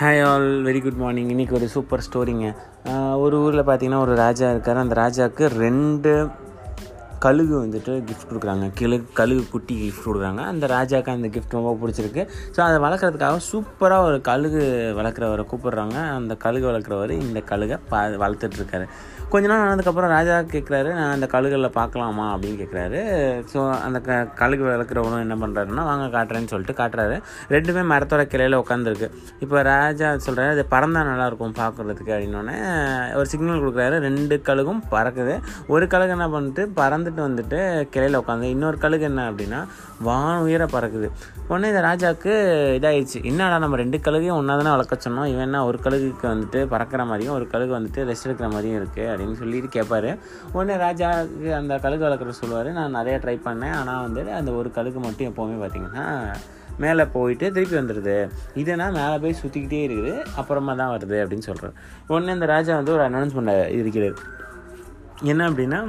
Hi all very good morning இன்றைக்கி ஒரு super ஸ்டோரிங்க ஒரு ஊரில் பார்த்தீங்கன்னா ஒரு ராஜா இருக்கார். அந்த ராஜாவுக்கு ரெண்டு கழுகு வந்துட்டு கிஃப்ட் கொடுக்குறாங்க. கிழ கழுகு குட்டி கிஃப்ட் கொடுக்குறாங்க. அந்த ராஜாவுக்கு அந்த கிஃப்ட் ரொம்ப பிடிச்சிருக்கு. ஸோ அதை வளர்க்குறதுக்காக சூப்பராக ஒரு கழுகு வளர்க்குறவரை கூப்பிடுறாங்க. அந்த கழுகு வளர்க்குறவர் இந்த கழுகை பா வளர்த்துட்ருக்காரு. கொஞ்ச நாள் ஆனதுக்கப்புறம் ராஜா கேட்குறாரு நான் அந்த கழுகுகளில் பார்க்கலாமா? அப்படின்னு கேட்குறாரு ஸோ அந்த க கழுகு வளர்க்குறவனும் என்ன பண்ணுறாருன்னா வாங்க காட்டுறேன்னு சொல்லிட்டு காட்டுறாரு. ரெண்டுமே மரத்தோட கிளையில் உட்காந்துருக்கு இப்போ ராஜா சொல்கிறாரு அது பறந்தால் நல்லாயிருக்கும் பார்க்குறதுக்கு அப்படின்னோடனே ஒரு சிக்னல் கொடுக்குறாரு. ரெண்டு கழுகும் பறக்குது. ஒரு கழுகு என்ன பண்ணிட்டு பறந்து வந்துட்டு கிளையில் உட்காந்து இன்னொரு கழுகு என்ன அப்படின்னா வான் உயர பறக்குது. உடனே இந்த ராஜாவுக்கு இதாகிடுச்சு என்னடா நம்ம ரெண்டு கழுகையும் ஒன்றா தானே வளர்க்க சொன்னோம்? இவன் என்ன ஒரு கழுகுக்கு வந்துட்டு பறக்கிற மாதிரியும் ஒரு கழுகு வந்துட்டு ரெஸ்ட் எடுக்கிற மாதிரியும் இருக்குது அப்படின்னு சொல்லிட்டு கேட்பாரு உடனே ராஜாவுக்கு அந்த கழுகு வளர்க்குற சொல்லுவார் நான் நிறைய ட்ரை பண்ணேன். ஆனால் வந்து அந்த ஒரு கழுகு மட்டும் எப்போவுமே பார்த்திங்கன்னா மேலே போயிட்டு திருப்பி வந்துடுது இதுனா மேலே போய் சுற்றிக்கிட்டே இருக்குது. அப்புறமா தான் வருது அப்படின்னு சொல்கிறார் உடனே இந்த ராஜா வந்து ஒரு அனௌன்ஸ்மெண்ட் இருக்கிறார். என்ன அப்படின்னா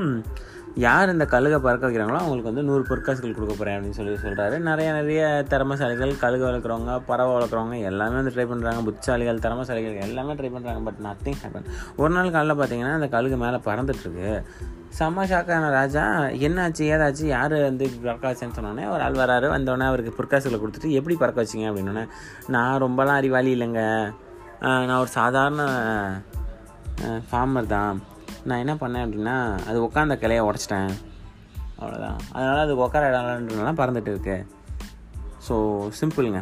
யார் இந்த கழுகை பறக்க வைக்கிறாங்களோ அவங்களுக்கு வந்து நூறு பொற்காசுகள் கொடுக்க போகிறேன் அப்படின்னு சொல்லி சொல்கிறாரு நிறைய நிறைய திறமசாலிகள் கழுகு வளர்க்குறவங்க பறவை வளர்க்குறவங்க எல்லாமே வந்து ட்ரை பண்ணுறாங்க புத்தாலிகள் திறமசாலிகள் எல்லாமே ட்ரை பண்ணுறாங்க பட் நத்திங் ஹேப்பன் ஒரு நாள் காலையில் பார்த்தீங்கன்னா அந்த கழுகு மேலே பறந்துட்டுருக்கு. செம்ம ஷாக்கான ராஜா என்னாச்சு ஏதாச்சு யார் வந்து பறக்க வச்சேன்னு சொன்னோன்னே ஒரு ஆள் வராரு. வந்தோடனே அவருக்கு பொற்காசுகளை கொடுத்துட்டு எப்படி பறக்க வச்சிங்க? அப்படின்னோடனே நான் ரொம்பலாம் அறிவாளி இல்லைங்க. நான் ஒரு சாதாரண ஃபார்மர் தான். நான் என்ன பண்ணேன் அப்படின்னா அது உட்காந்த கிளையை உடச்சிட்டேன். அவ்வளோதான் அதனால் அது உட்கார இடம்ன்றனால பறந்துட்டு இருக்கு. ஸோ சிம்பிளுங்க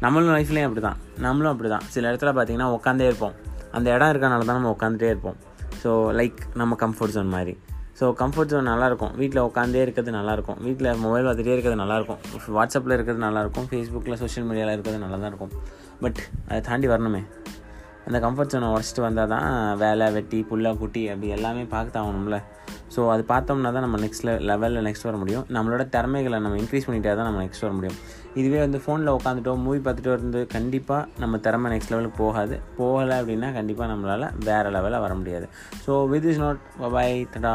நம்மளும் லைஃப்லேயும் அப்படி தான் நம்மளும் அப்படி தான் சில இடத்துல பார்த்திங்கன்னா உட்காந்தே இருப்போம். அந்த இடம் இருக்கனால தான் நம்ம உட்காந்துட்டே இருப்போம். ஸோ லைக் நம்ம கம்ஃபர்ட் ஜோன் மாதிரி. ஸோ கம்ஃபர்ட் ஜோன் நல்லாயிருக்கும். வீட்டில் உட்காந்தே இருக்கிறது நல்லாயிருக்கும். வீட்டில் மொபைல் பார்த்துட்டே இருக்கிறது நல்லாயிருக்கும். வாட்ஸ்அப்பில் இருக்கிறது நல்லாயிருக்கும். ஃபேஸ்புக்கில் சோஷியல் மீடியாவில் இருக்கிறது நல்லா தான் இருக்கும். பட் அதை தாண்டி வரணுமே. அந்த கம்ஃபர்ட் ஜோனை உடச்சிட்டு வந்தால் தான் வேலை வெட்டி புல்லா குட்டி அப்படி எல்லாமே பார்த்து ஆகணும்ல ஸோ அது பார்த்தோம்னா தான் நம்ம நெக்ஸ்ட் லெவலில் நெக்ஸ்ட் வர முடியும். நம்மளோட திறமைகளை நம்ம இன்க்ரீஸ் பண்ணிட்டே தான் நம்ம நெக்ஸ்ட் வர முடியும். இதுவே வந்து ஃபோனில் உட்காந்துட்டோ மூவி பார்த்துட்டோ இருந்து கண்டிப்பாக நம்ம திறமை நெக்ஸ்ட் லெவலுக்கு போகாது. போகலை அப்படின்னா கண்டிப்பாக நம்மளால் வேறு லெவலில் வர முடியாது. So with is not boy Tada